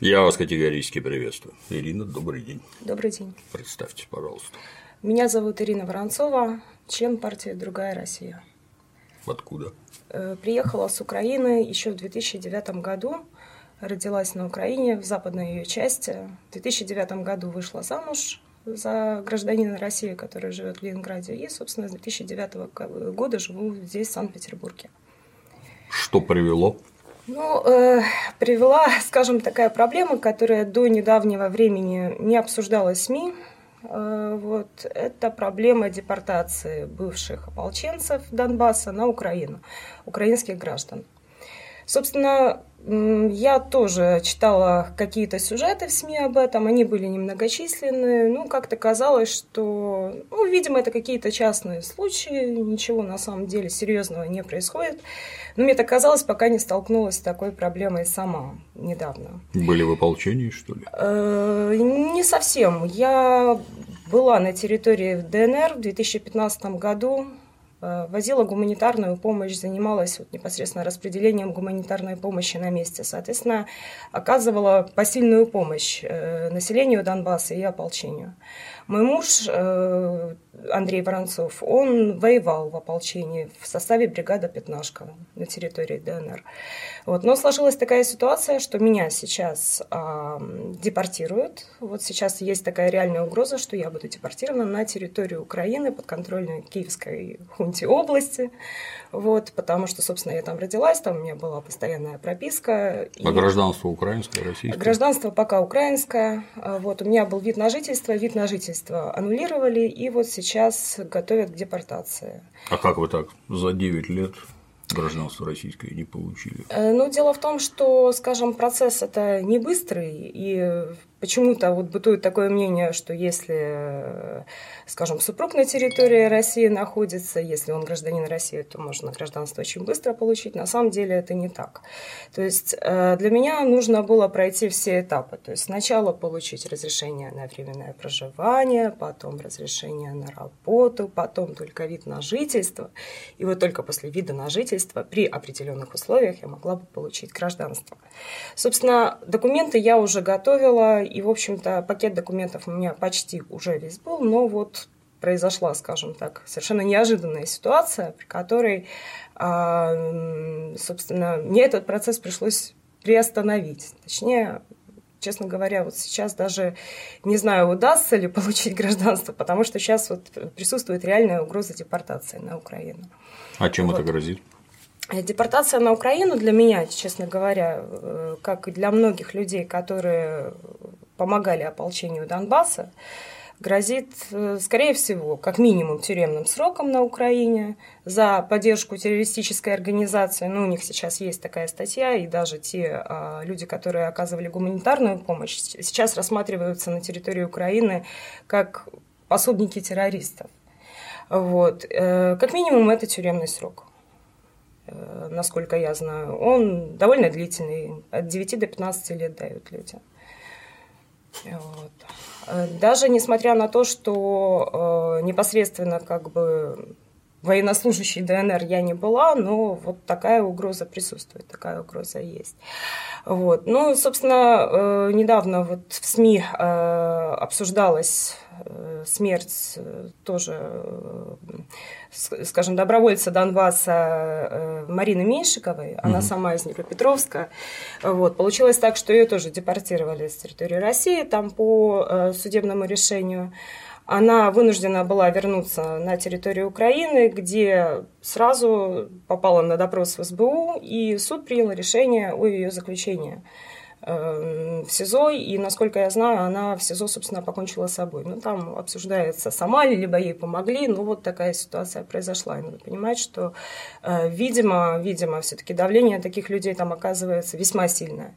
Я вас категорически приветствую. Ирина, добрый день. Добрый день. Представьтесь, пожалуйста. Меня зовут Ирина Воронцова, член партии «Другая Россия». Откуда? Э, приехала с Украины еще в 2009 году. Родилась на Украине, в западной ее части. В 2009 году вышла замуж за гражданина России, который живет в Ленинграде. И, собственно, с 2009 года живу здесь, в Санкт-Петербурге. Что привело? Ну, э, привела, скажем, такая проблема, которая до недавнего времени не обсуждалась СМИ. Э, вот, это проблема депортации бывших ополченцев Донбасса на Украину, украинских граждан. Собственно, я тоже читала какие-то сюжеты в СМИ об этом, они были немногочисленные. Ну, как-то казалось, что, ну, видимо, это какие-то частные случаи, ничего на самом деле серьезного не происходит. Но мне так казалось, пока не столкнулась с такой проблемой сама недавно. Были в ополчении, что ли? Э, не совсем. Я была на территории ДНР в 2015 году. Э, возила гуманитарную помощь, занималась вот непосредственно распределением гуманитарной помощи на месте. Соответственно, оказывала посильную помощь э, населению Донбасса и ополчению. Мой муж э, Андрей Воронцов, он воевал в ополчении в составе бригады «Пятнашка» на территории ДНР. Вот. Но сложилась такая ситуация, что меня сейчас э, депортируют. Вот сейчас есть такая реальная угроза, что я буду депортирована на территорию Украины под контролем Киевской хунте области. Вот, потому что, собственно, я там родилась, там у меня была постоянная прописка. А и... гражданство украинское, российское? Гражданство пока украинское. А вот, у меня был вид на жительство, вид на жительство аннулировали, и вот сейчас готовят к депортации. А как вы так за 9 лет гражданство российское не получили? Э, ну, дело в том, что, скажем, процесс это не быстрый, и почему-то вот бытует такое мнение, что если, скажем, супруг на территории России находится, если он гражданин России, то можно гражданство очень быстро получить. На самом деле это не так. То есть э, для меня нужно было пройти все этапы. То есть сначала получить разрешение на временное проживание, потом разрешение на работу, потом только вид на жительство. И вот только после вида на жительство при определенных условиях я могла бы получить гражданство. Собственно, документы я уже готовила, и, в общем-то, пакет документов у меня почти уже весь был, но вот произошла, скажем так, совершенно неожиданная ситуация, при которой, а, собственно, мне этот процесс пришлось приостановить. Точнее, честно говоря, вот сейчас даже не знаю, удастся ли получить гражданство, потому что сейчас вот присутствует реальная угроза депортации на Украину. А чем вот. это грозит? Депортация на Украину для меня, честно говоря, э, как и для многих людей, которые помогали ополчению Донбасса, грозит, э, скорее всего, как минимум тюремным сроком на Украине за поддержку террористической организации. Ну, у них сейчас есть такая статья, и даже те а, люди, которые оказывали гуманитарную помощь, сейчас рассматриваются на территории Украины как пособники террористов. Вот. Э, как минимум, это тюремный срок. Э, насколько я знаю, он довольно длительный, от 9 до 15 лет дают людям. Вот. Э, даже несмотря на то, что э, непосредственно как бы военнослужащей ДНР я не была, но вот такая угроза присутствует, такая угроза есть. Вот. Ну, собственно, недавно вот в СМИ обсуждалась смерть э, тоже, э, скажем, добровольца Донбасса э, Марины Меньшиковой, она угу. сама из Днепропетровска. Вот. Получилось так, что ее тоже депортировали с территории России там по судебному решению. Она вынуждена была вернуться на территорию Украины, где сразу попала на допрос в СБУ, и суд принял решение о ее заключении. Эм, в СИЗО, и, насколько я знаю, она в СИЗО, собственно, покончила с собой. Ну, там обсуждается, сама ли, либо ей помогли, ну, вот такая ситуация произошла. И надо понимать, что, э, видимо, видимо, все-таки давление таких людей там оказывается весьма сильное.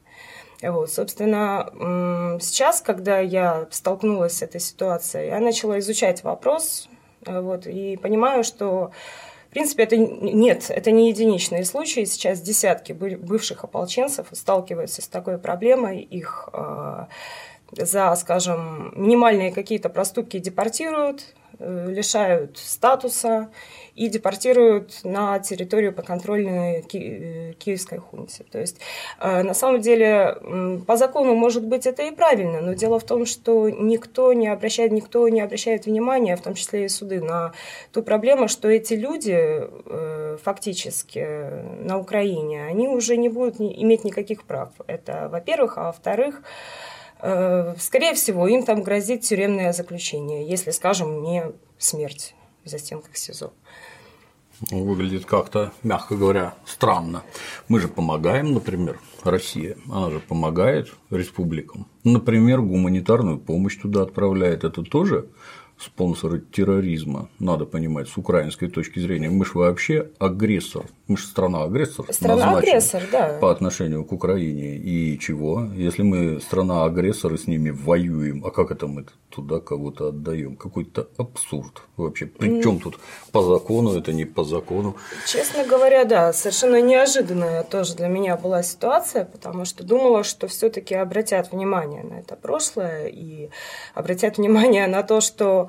Вот, собственно, сейчас, когда я столкнулась с этой ситуацией, я начала изучать вопрос, вот, и понимаю, что в принципе, это нет, это не единичные случаи. Сейчас десятки бывших ополченцев сталкиваются с такой проблемой. Их э, за, скажем, минимальные какие-то проступки депортируют, лишают статуса и депортируют на территорию подконтрольной ки- киевской хунте. То есть, на самом деле, по закону, может быть, это и правильно, но дело в том, что никто не обращает, никто не обращает внимания, в том числе и суды, на ту проблему, что эти люди фактически на Украине, они уже не будут иметь никаких прав. Это, во-первых, а во-вторых, Э, скорее всего, им там грозит тюремное заключение, если, скажем, не смерть в застенках СИЗО. Ну, выглядит как-то, мягко говоря, странно. Мы же помогаем, например, Россия, она же помогает республикам. Например, гуманитарную помощь туда отправляет. Это тоже спонсоры терроризма, надо понимать, с украинской точки зрения. Мы же вообще агрессор. Мы же страна-агрессор. Страна-агрессор, да. По отношению к Украине. И чего? Если мы страна-агрессор и с ними воюем, а как это мы туда кого-то отдаем? Какой-то абсурд вообще. Причем тут по закону, это не по закону. Честно говоря, да, совершенно неожиданная тоже для меня была ситуация, потому что думала, что все-таки обратят внимание на это прошлое и обратят внимание на то, что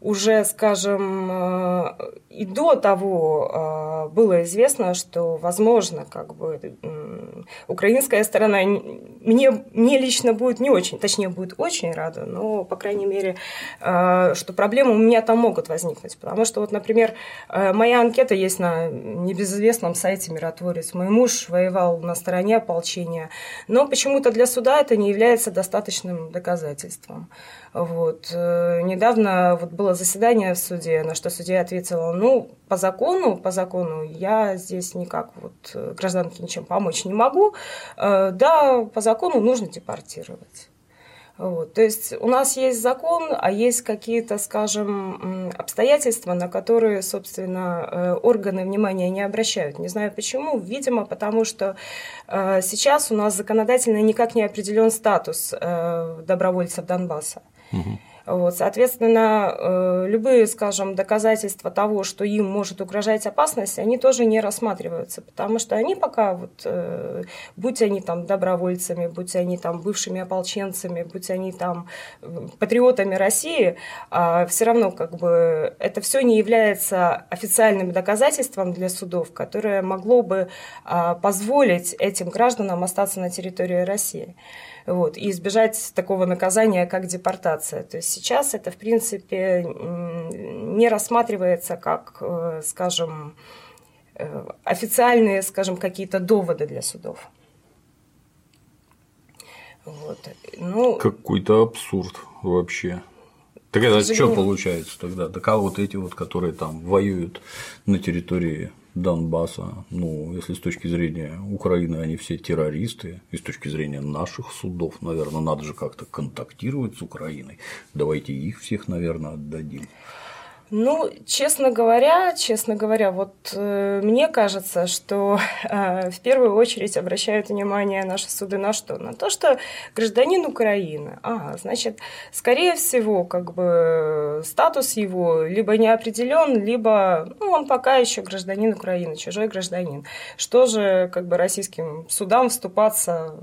уже, скажем, э, и до того э, было известно, что, возможно, как бы украинская сторона мне, мне лично будет не очень, точнее, будет очень рада, но, по крайней мере, э, что проблемы у меня там могут возникнуть. Потому что, вот, например, моя анкета есть на небезызвестном сайте «Миротворец». Мой муж воевал на стороне ополчения, но почему-то для суда это не является достаточным доказательством. Вот. Недавно вот было заседание в суде, на что судья ответила, ну, по закону, по закону я здесь никак вот э, гражданке ничем помочь не могу. Э, да, по закону нужно депортировать. Вот. То есть у нас есть закон, а есть какие-то, скажем, обстоятельства, на которые, собственно, органы внимания не обращают. Не знаю почему. Видимо, потому что сейчас у нас законодательно никак не определен статус добровольцев Донбасса. Угу. Вот, соответственно, э, любые, скажем, доказательства того, что им может угрожать опасность, они тоже не рассматриваются, потому что они пока, вот, э, будь они там добровольцами, будь они там бывшими ополченцами, будь они там патриотами России, а все равно как бы это все не является официальным доказательством для судов, которое могло бы а, позволить этим гражданам остаться на территории России вот, и избежать такого наказания, как депортация. То есть сейчас это, в принципе, не рассматривается как, э, скажем, э, официальные, скажем, какие-то доводы для судов. Вот. Ну, Какой-то абсурд вообще. Так это что получается тогда? Так а вот эти вот, которые там воюют на территории Донбасса, ну, если с точки зрения Украины они все террористы, и с точки зрения наших судов, наверное, надо же как-то контактировать с Украиной, давайте их всех, наверное, отдадим. Ну, честно говоря, честно говоря, вот э, мне кажется, что э, в первую очередь обращают внимание наши суды на что? На то, что гражданин Украины, а, значит, скорее всего, как бы статус его либо не определен, либо ну, он пока еще гражданин Украины, чужой гражданин. Что же как бы российским судам вступаться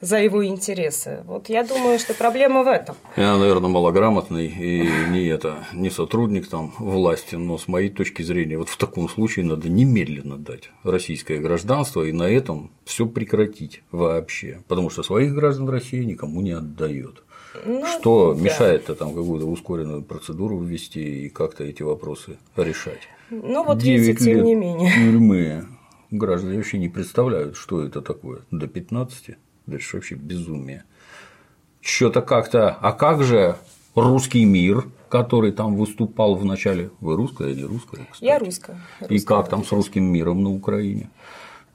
за его интересы. Вот я думаю, что проблема в этом. Я, наверное, малограмотный и не это, не сотрудник там власти, но с моей точки зрения, вот в таком случае надо немедленно дать российское гражданство и на этом все прекратить вообще, потому что своих граждан России никому не отдает. Ну, что да. мешает-то там какую-то ускоренную процедуру ввести и как-то эти вопросы решать? Ну вот видите, тем не менее. Тюрьмы граждане вообще не представляют, что это такое до 15 же вообще безумие. Что-то как-то. А как же русский мир, который там выступал в начале? Вы русская или русская? Кстати? Я русская. И как там с русским миром на Украине?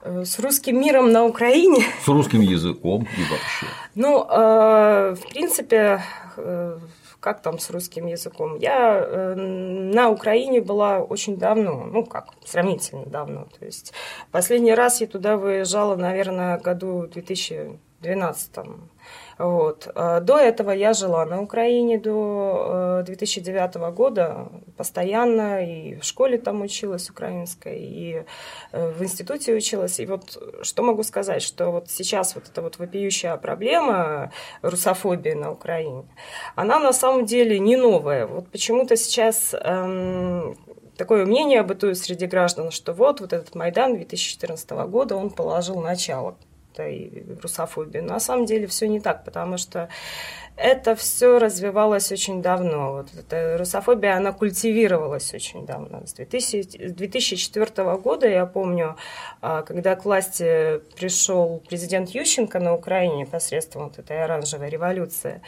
Э, с русским миром на Украине. С русским языком и вообще. Ну, э, в принципе, э, как там с русским языком? Я на Украине была очень давно, ну как, сравнительно давно. То есть последний раз я туда выезжала, наверное, году 2000 2012 вот. А до этого я жила на Украине до 2009 э, года постоянно, и в школе там училась украинской, и э, в институте училась. И вот что могу сказать, что вот сейчас вот эта вот вопиющая проблема русофобии на Украине, она на самом деле не новая. Вот почему-то сейчас эм, такое мнение бытует среди граждан, что вот, вот этот Майдан 2014 года, он положил начало этой русофобии. Но на самом деле все не так, потому что это все развивалось очень давно. Вот эта русофобия, она культивировалась очень давно. С 2000, 2004 года, я помню, а, когда к власти пришел президент Ющенко на Украине посредством вот этой оранжевой революции,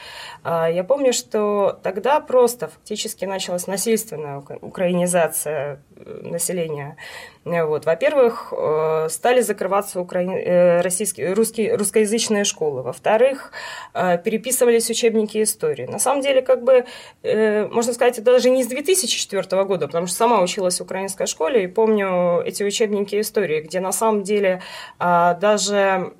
а, я помню, что тогда просто фактически началась насильственная украинизация э, населения. Вот. Во-первых, э, стали закрываться украин... Э, российские, русские, русскоязычные школы. Во-вторых, переписывались учебники истории. На самом деле, как бы, э, можно сказать, это даже не с 2004 года, потому что сама училась в украинской школе и помню эти учебники истории, где на самом деле а, даже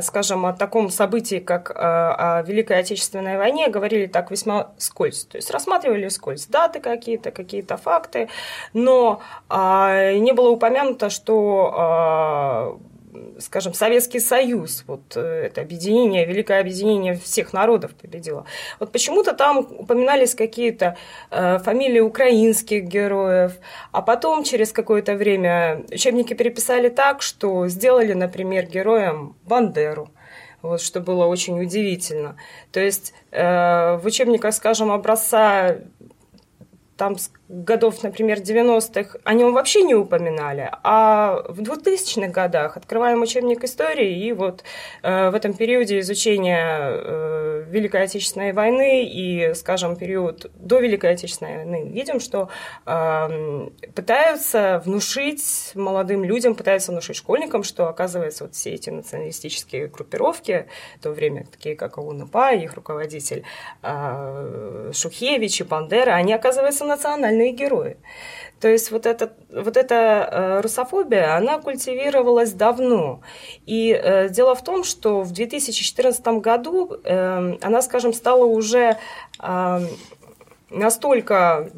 скажем, о таком событии, как а, о Великой Отечественной войне, говорили так весьма скользь. То есть рассматривали скользь даты какие-то, какие-то факты, но а, не было упомянуто, что скажем, Советский Союз, вот э, это объединение, великое объединение всех народов победило. Вот почему-то там упоминались какие-то э, фамилии украинских героев, а потом через какое-то время учебники переписали так, что сделали, например, героем Бандеру вот, что было очень удивительно. То есть э, в учебниках, скажем, образца там годов, например, 90-х, о нем вообще не упоминали. А в 2000-х годах открываем учебник истории, и вот э, в этом периоде изучения э, Великой Отечественной войны и, скажем, период до Великой Отечественной войны, видим, что э, пытаются внушить молодым людям, пытаются внушить школьникам, что, оказывается, вот все эти националистические группировки, в то время такие, как УНПА, их руководитель э, Шухевич и Бандера, они, оказывается, национальные герои. То есть вот, это, вот эта э, русофобия, она культивировалась давно. И э, дело в том, что в 2014 году э, она, скажем, стала уже э, настолько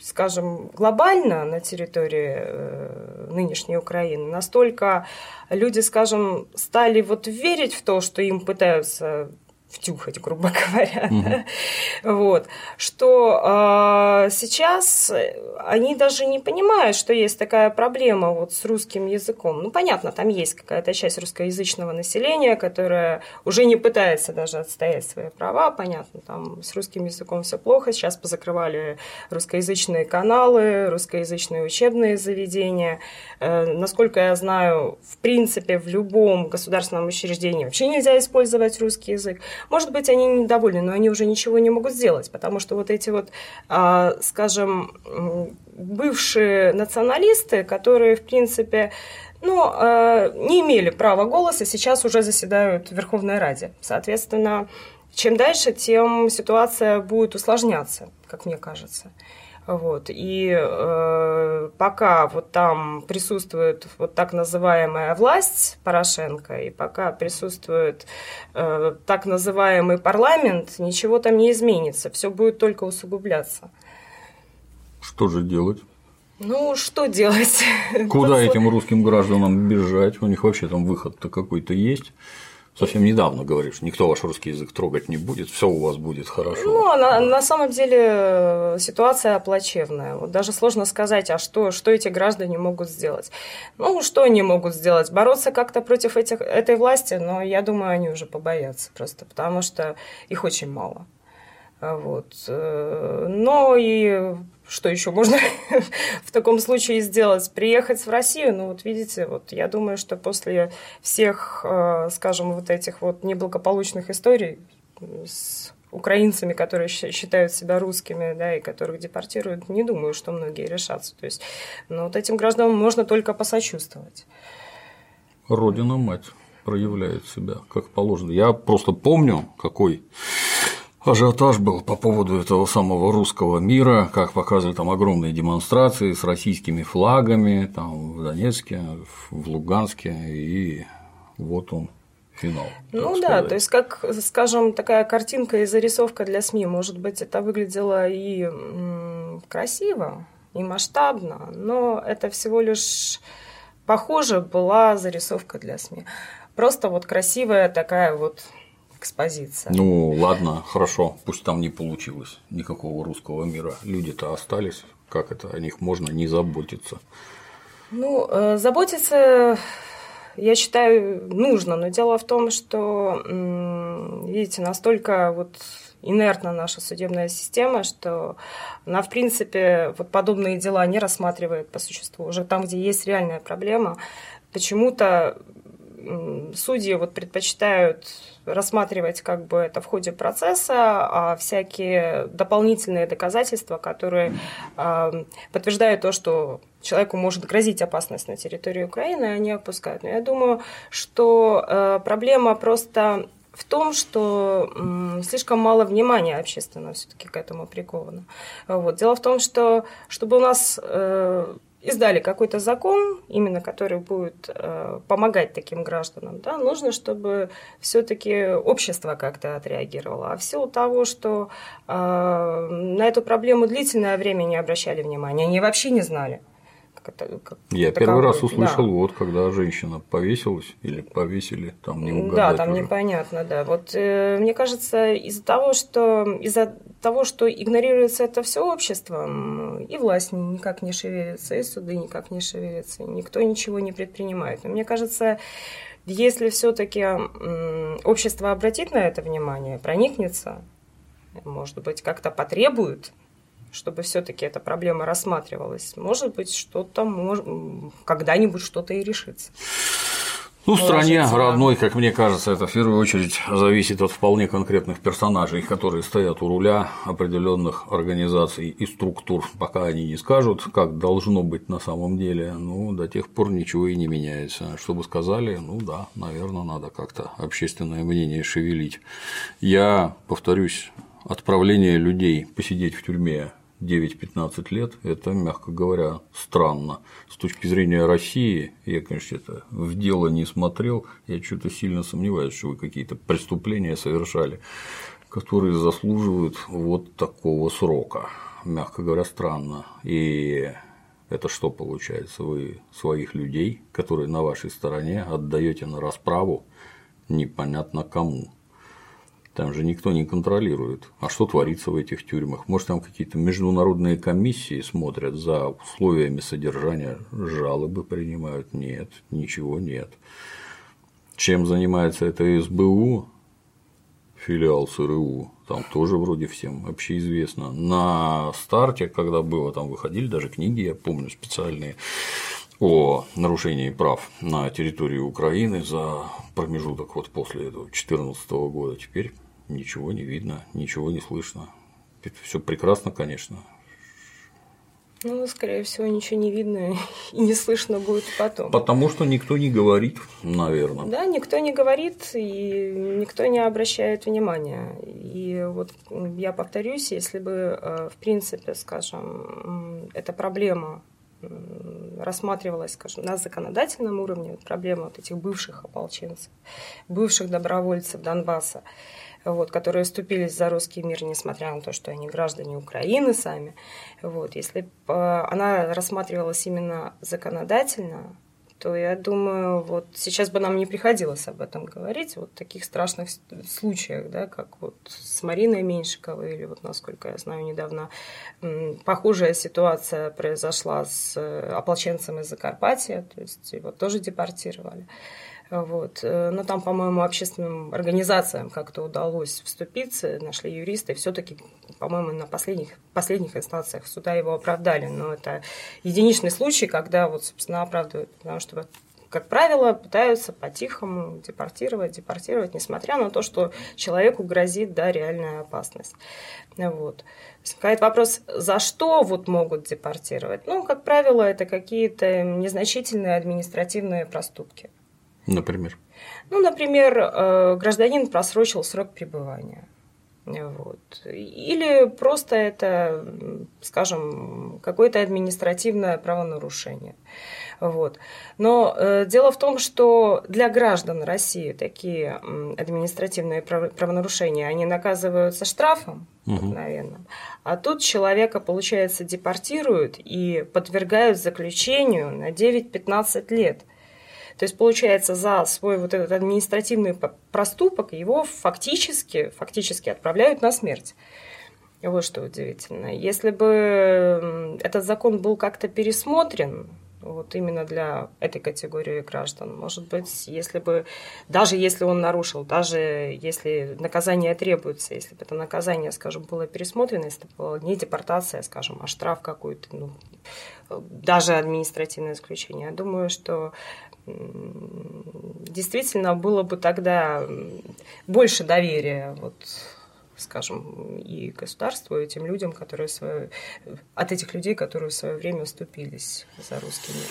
скажем, глобально на территории э, нынешней Украины, настолько люди, скажем, стали вот верить в то, что им пытаются втюхать, грубо говоря. Угу. Да? Вот. Что э, сейчас они даже не понимают, что есть такая проблема вот с русским языком. Ну, понятно, там есть какая-то часть русскоязычного населения, которая уже не пытается даже отстоять свои права. Понятно, там с русским языком все плохо. Сейчас позакрывали русскоязычные каналы, русскоязычные учебные заведения. Э, насколько я знаю, в принципе, в любом государственном учреждении вообще нельзя использовать русский язык. Может быть, они недовольны, но они уже ничего не могут сделать, потому что вот эти вот, а, скажем, бывшие националисты, которые, в принципе, ну, а, не имели права голоса, сейчас уже заседают в Верховной Раде. Соответственно, чем дальше, тем ситуация будет усложняться, как мне кажется. Вот. И э, пока вот там присутствует вот так называемая власть Порошенко, и пока присутствует э, так называемый парламент, ничего там не изменится, все будет только усугубляться. Что же делать? Ну, что делать? Куда этим русским гражданам бежать? У них вообще там выход-то какой-то есть совсем недавно говоришь, никто ваш русский язык трогать не будет, все у вас будет хорошо. Ну, а на, на самом деле э, ситуация плачевная. Вот даже сложно сказать, а что, что эти граждане могут сделать. Ну, что они могут сделать? Бороться как-то против этих, этой власти, но я думаю, они уже побоятся просто, потому что их очень мало. Вот. Э, но и что еще можно в таком случае сделать? Приехать в Россию? Ну, вот видите, вот я думаю, что после всех, э, скажем, вот этих вот неблагополучных историй с украинцами, которые считают себя русскими, да, и которых депортируют, не думаю, что многие решатся. То есть, ну, вот этим гражданам можно только посочувствовать. Родина мать проявляет себя как положено. Я просто помню, какой ажиотаж был по поводу этого самого русского мира, как показывали там огромные демонстрации с российскими флагами там, в Донецке, в Луганске, и вот он финал. Ну да, сказать. то есть как, скажем, такая картинка и зарисовка для СМИ, может быть, это выглядело и красиво, и масштабно, но это всего лишь похоже была зарисовка для СМИ. Просто вот красивая такая вот экспозиция. Ну, ладно, хорошо, пусть там не получилось никакого русского мира. Люди-то остались, как это, о них можно не заботиться? Ну, э, заботиться, я считаю, нужно, но дело в том, что, видите, настолько вот инертна наша судебная система, что она, в принципе, вот подобные дела не рассматривает по существу. Уже там, где есть реальная проблема, почему-то судьи вот предпочитают рассматривать как бы это в ходе процесса, а всякие дополнительные доказательства, которые э, подтверждают то, что человеку может грозить опасность на территории Украины, они опускают. Но я думаю, что э, проблема просто в том, что слишком мало внимания общественно все-таки к этому приковано. Вот. Дело в том, что чтобы у нас э, издали какой-то закон, именно который будет э, помогать таким гражданам, да, нужно, чтобы все-таки общество как-то отреагировало. А в силу того, что э, на эту проблему длительное время не обращали внимания, они вообще не знали как Я таковой. первый раз услышал, да. вот когда женщина повесилась или повесили, там не угадать Да, там уже. непонятно, да. Вот э, мне кажется, из-за того, что из-за того, что игнорируется это все обществом, и власть никак не шевелится, и суды никак не шевелятся, никто ничего не предпринимает. Но мне кажется, если все-таки общество обратит на это внимание, проникнется, может быть, как-то потребует чтобы все-таки эта проблема рассматривалась. Может быть, что-то, может, когда-нибудь что-то и решится. Ну, в стране родной, как мне кажется, это в первую очередь зависит от вполне конкретных персонажей, которые стоят у руля определенных организаций и структур. Пока они не скажут, как должно быть на самом деле, ну, до тех пор ничего и не меняется. Чтобы сказали, ну да, наверное, надо как-то общественное мнение шевелить. Я, повторюсь, отправление людей посидеть в тюрьме 9-15 лет, это, мягко говоря, странно. С точки зрения России, я, конечно, это в дело не смотрел, я что-то сильно сомневаюсь, что вы какие-то преступления совершали, которые заслуживают вот такого срока. Мягко говоря, странно. И это что получается? Вы своих людей, которые на вашей стороне, отдаете на расправу непонятно кому. Там же никто не контролирует. А что творится в этих тюрьмах? Может, там какие-то международные комиссии смотрят за условиями содержания, жалобы принимают? Нет, ничего нет. Чем занимается это СБУ, филиал СРУ, там тоже вроде всем общеизвестно. На старте, когда было, там выходили даже книги, я помню, специальные о нарушении прав на территории Украины за промежуток вот после этого 2014 года. Теперь ничего не видно, ничего не слышно. Это все прекрасно, конечно. Ну, скорее всего, ничего не видно и не слышно будет потом. Потому что никто не говорит, наверное. Да, никто не говорит, и никто не обращает внимания. И вот я повторюсь, если бы, э, в принципе, скажем, эта проблема рассматривалась, скажем, на законодательном уровне, проблема вот этих бывших ополченцев, бывших добровольцев Донбасса, вот, которые вступились за русский мир, несмотря на то, что они граждане Украины сами. Вот, если э, она рассматривалась именно законодательно, то я думаю, вот сейчас бы нам не приходилось об этом говорить, вот таких страшных случаях, да, как вот с Мариной Меньшиковой, или вот, насколько я знаю, недавно похожая ситуация произошла с э, ополченцем из Закарпатья, то есть его тоже депортировали. Вот. Э, но там, по-моему, общественным организациям как-то удалось вступиться, нашли юристы, все-таки, по-моему, на последних, последних инстанциях суда его оправдали. Но это единичный случай, когда вот, собственно, оправдывают, потому что как правило, пытаются по-тихому депортировать, депортировать, несмотря на то, что человеку грозит да, реальная опасность. Вот. Возникает вопрос, за что вот могут депортировать? Ну, как правило, это какие-то незначительные административные проступки. Например? Ну, например, э, гражданин просрочил срок пребывания. Вот. Или просто это, скажем, какое-то административное правонарушение. Вот. Но э, дело в том, что для граждан России такие административные правонарушения, они наказываются штрафом угу. обыкновенным, а тут человека, получается, депортируют и подвергают заключению на 9-15 лет – то есть, получается, за свой вот этот административный проступок его фактически, фактически отправляют на смерть. Вот что удивительно. Если бы этот закон был как-то пересмотрен, вот именно для этой категории граждан. Может быть, если бы, даже если он нарушил, даже если наказание требуется, если бы это наказание, скажем, было пересмотрено, если бы была не депортация, скажем, а штраф какой-то, ну, даже административное исключение, я думаю, что действительно было бы тогда больше доверия вот, скажем, и государству, и тем людям, которые свое, от этих людей, которые в свое время вступились за русский мир.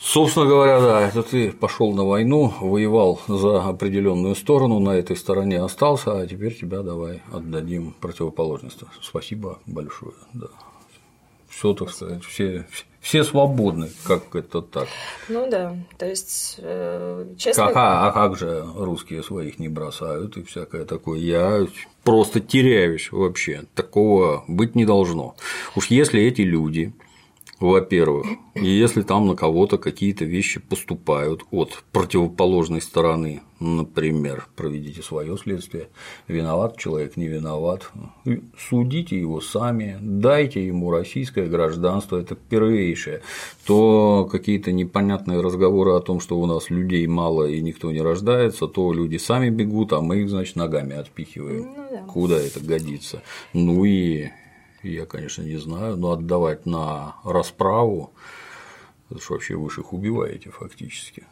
Собственно говоря, да, это ты пошел на войну, воевал за определенную сторону, на этой стороне остался, а теперь тебя давай отдадим противоположность. Спасибо большое. Да. Все, так сказать, все, все свободны, как это так. Ну да, то есть, э, честно... А, а как же русские своих не бросают и всякое такое? Я просто теряюсь вообще. Такого быть не должно. Уж если эти люди во-первых. Если там на кого-то какие-то вещи поступают от противоположной стороны, например, проведите свое следствие, виноват человек, не виноват, судите его сами, дайте ему российское гражданство, это первейшее, то какие-то непонятные разговоры о том, что у нас людей мало и никто не рождается, то люди сами бегут, а мы их, значит, ногами отпихиваем. Ну, да. Куда это годится? Ну и я, конечно, не знаю, но отдавать на расправу, это же вообще вы их убиваете фактически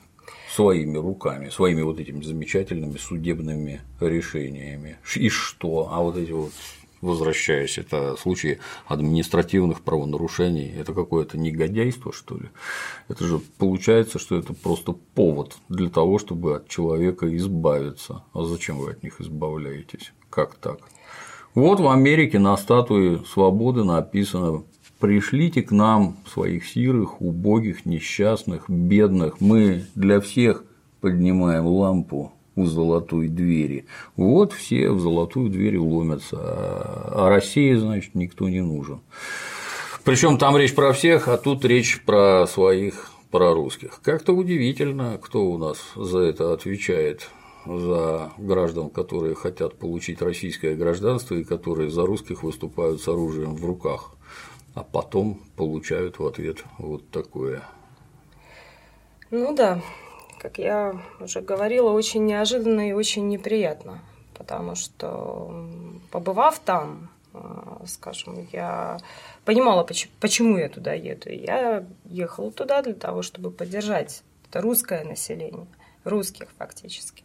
своими руками, своими вот этими замечательными судебными решениями. И что? А вот эти вот возвращаясь, это случаи административных правонарушений, это какое-то негодяйство, что ли? Это же получается, что это просто повод для того, чтобы от человека избавиться. А зачем вы от них избавляетесь? Как так? Вот в Америке на статуе свободы написано «Пришлите к нам своих сирых, убогих, несчастных, бедных, мы для всех поднимаем лампу у золотой двери». Вот все в золотую дверь ломятся, а России, значит, никто не нужен. Причем там речь про всех, а тут речь про своих, про русских. Как-то удивительно, кто у нас за это отвечает за граждан, которые хотят получить российское гражданство и которые за русских выступают с оружием в руках, а потом получают в ответ вот такое. Ну да, как я уже говорила, очень неожиданно и очень неприятно, потому что побывав там, а, скажем, я понимала, почему я туда еду. Я ехала туда для того, чтобы поддержать это русское население русских фактически.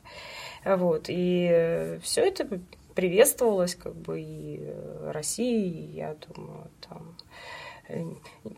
Вот. И все это приветствовалось как бы и Россией, я думаю, там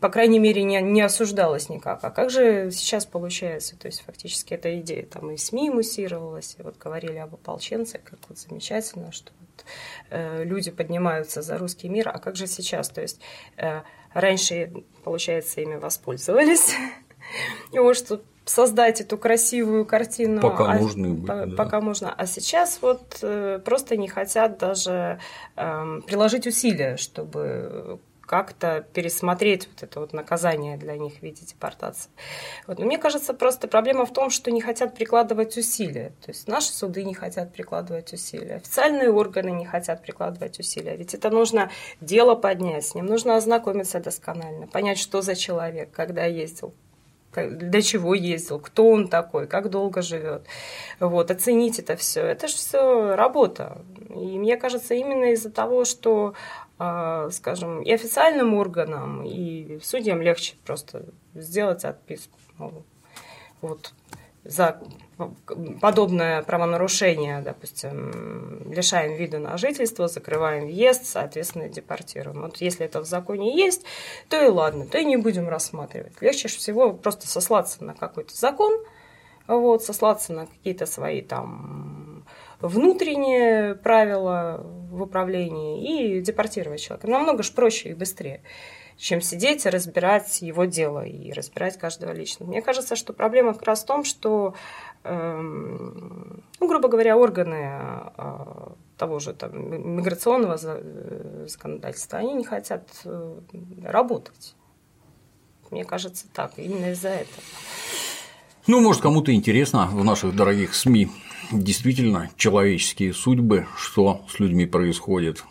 по крайней мере, не, не осуждалось никак. А как же сейчас получается? То есть, фактически, эта идея там и СМИ муссировалась, и вот говорили об ополченцах, как вот замечательно, что вот, э, люди поднимаются за русский мир. А как же сейчас? То есть, э, раньше, получается, ими воспользовались, и вот что создать эту красивую картину. Пока а, были, по, да. Пока можно. А сейчас вот э, просто не хотят даже э, приложить усилия, чтобы как-то пересмотреть вот это вот наказание для них в виде депортации. Вот. Но мне кажется, просто проблема в том, что не хотят прикладывать усилия. То есть наши суды не хотят прикладывать усилия, официальные органы не хотят прикладывать усилия. Ведь это нужно дело поднять, с ним нужно ознакомиться досконально, понять, что за человек, когда ездил, для чего ездил, кто он такой, как долго живет. Вот, оценить это все. Это же все работа. И мне кажется, именно из-за того, что, а, скажем, и официальным органам, и судьям легче просто сделать отписку. Вот за подобное правонарушение, допустим, лишаем вида на жительство, закрываем въезд, соответственно, депортируем. Вот если это в законе есть, то и ладно, то и не будем рассматривать. Легче всего просто сослаться на какой-то закон, вот, сослаться на какие-то свои там внутренние правила в управлении и депортировать человека. Намного же проще и быстрее чем сидеть и разбирать его дело и разбирать каждого лично. Мне кажется, что проблема как раз в том, что, эм, ну, грубо говоря, органы э, того же там, миграционного э, законодательства, они не хотят э, работать. Мне кажется, так, именно из-за этого. Ну, может, кому-то интересно в наших дорогих СМИ действительно человеческие судьбы, что с людьми происходит,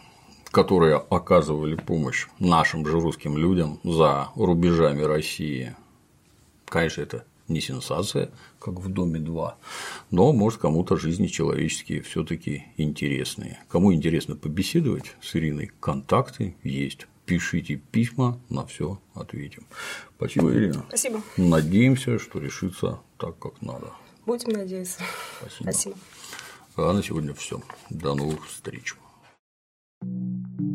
которые оказывали помощь нашим же русским людям за рубежами России. Конечно, это не сенсация, как в Доме 2, но, может, кому-то жизни человеческие все таки интересные. Кому интересно побеседовать с Ириной, контакты есть. Пишите письма, на все ответим. Спасибо, Ирина. Спасибо. Надеемся, что решится так, как надо. Будем надеяться. Спасибо. Спасибо. А на сегодня все. До новых встреч. thank you